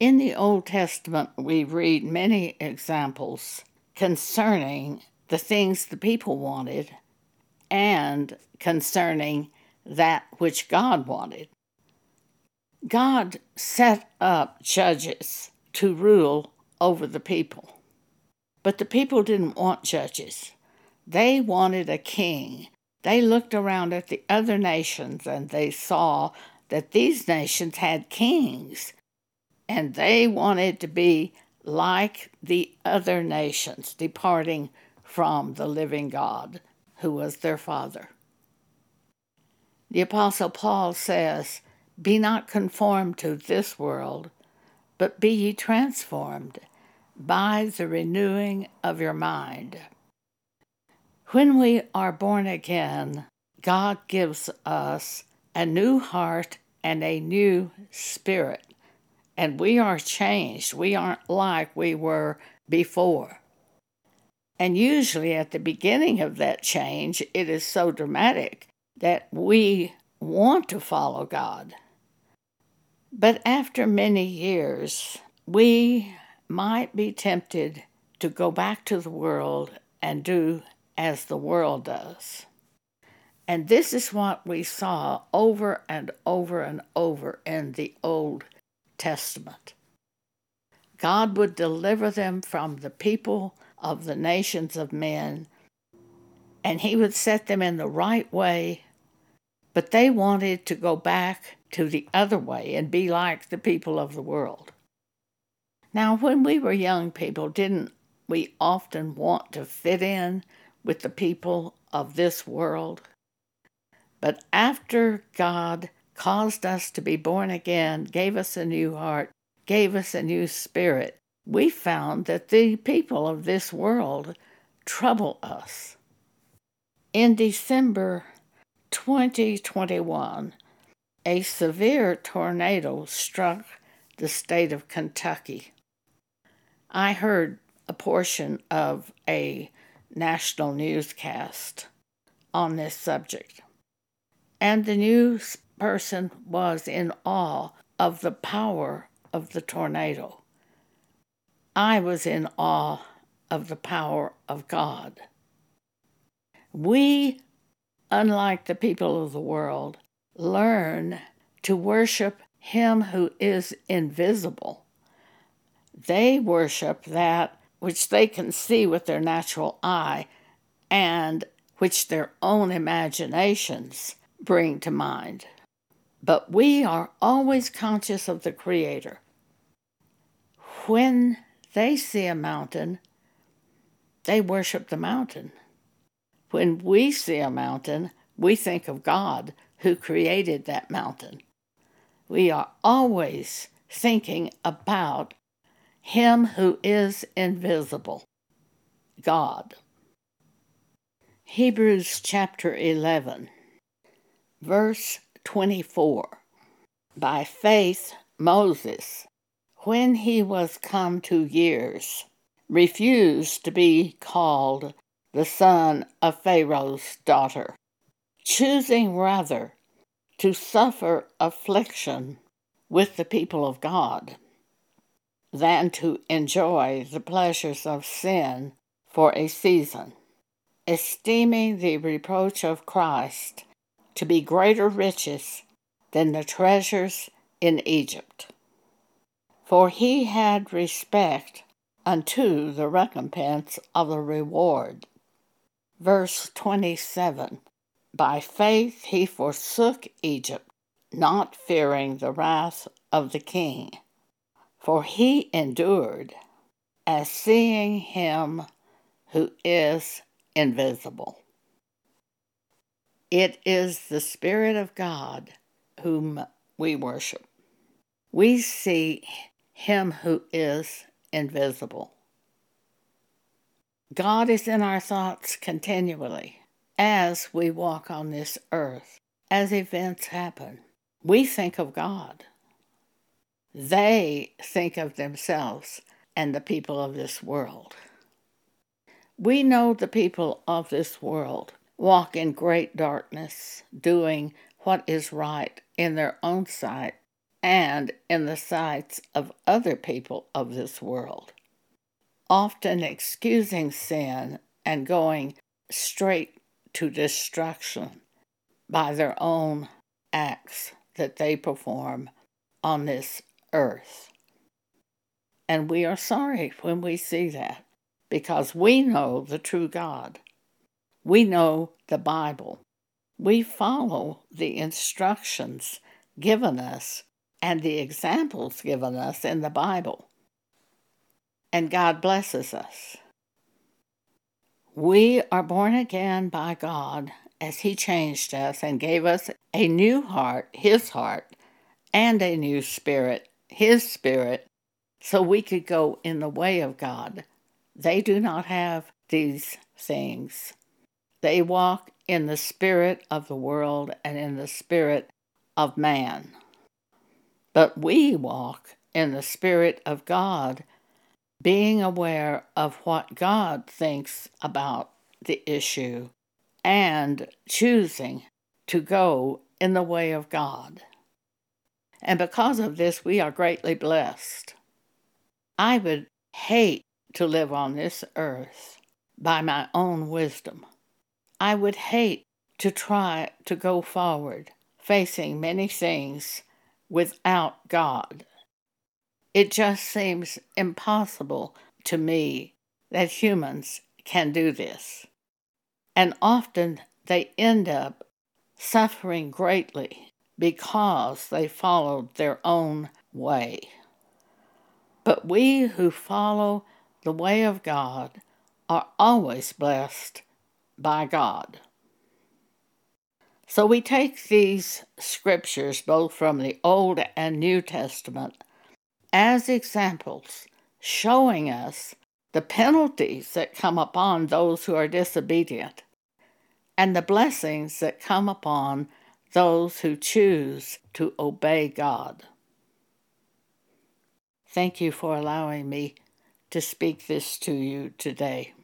In the Old Testament, we read many examples concerning the things the people wanted and concerning that which God wanted. God set up judges to rule over the people. But the people didn't want judges. They wanted a king. They looked around at the other nations and they saw that these nations had kings. And they wanted to be like the other nations, departing from the living God, who was their father. The Apostle Paul says, Be not conformed to this world, but be ye transformed by the renewing of your mind. When we are born again, God gives us a new heart and a new spirit, and we are changed. We aren't like we were before. And usually at the beginning of that change, it is so dramatic that we want to follow God. But after many years, we might be tempted to go back to the world and do as the world does. And this is what we saw over and over and over in the Old Testament. God would deliver them from the people of the nations of men, and He would set them in the right way, but they wanted to go back to the other way and be like the people of the world. Now, when we were young people, didn't we often want to fit in with the people of this world? But after God caused us to be born again, gave us a new heart, gave us a new spirit, we found that the people of this world trouble us. In December 2021, a severe tornado struck the state of Kentucky. I heard a portion of a national newscast on this subject, and the news person was in awe of the power of the tornado. I was in awe of the power of God. We, unlike the people of the world, learn to worship Him who is invisible they worship that which they can see with their natural eye and which their own imaginations bring to mind. But we are always conscious of the Creator. When they see a mountain, they worship the mountain. When we see a mountain, we think of God who created that mountain. We are always thinking about him who is invisible, God. Hebrews chapter 11, verse 24. By faith, Moses, when he was come to years, refused to be called the son of Pharaoh's daughter, choosing rather to suffer affliction with the people of God than to enjoy the pleasures of sin for a season, esteeming the reproach of Christ to be greater riches than the treasures in Egypt. For he had respect unto the recompense of the reward. Verse 27 By faith he forsook Egypt, not fearing the wrath of the king for he endured as seeing him who is invisible. It is the Spirit of God whom we worship. We see him who is invisible. God is in our thoughts continually as we walk on this earth, as events happen. We think of God. They think of themselves and the people of this world. We know the people of this world walk in great darkness, doing what is right in their own sight, and in the sights of other people of this world, often excusing sin and going straight to destruction by their own acts that they perform on this earth. And we are sorry when we see that because we know the true God. We know the Bible. We follow the instructions given us and the examples given us in the Bible. And God blesses us. We are born again by God as He changed us and gave us a new heart, His heart, and a new spirit, His spirit, so we could go in the way of God. They do not have these things. They walk in the spirit of the world and in the spirit of man. But we walk in the spirit of God, being aware of what God thinks about the issue and choosing to go in the way of God. And because of this, we are greatly blessed. I would hate to live on this earth by my own wisdom. I would hate to try to go forward facing many things without God. It just seems impossible to me that humans can do this. And often they end up suffering greatly because they followed their own way. But we who follow the way of God are always blessed by God. So we take these scriptures, both from the Old and New Testament, as examples, showing us the penalties that come upon those who are disobedient and the blessings that come upon those who choose to obey God. Thank you for allowing me to speak this to you today.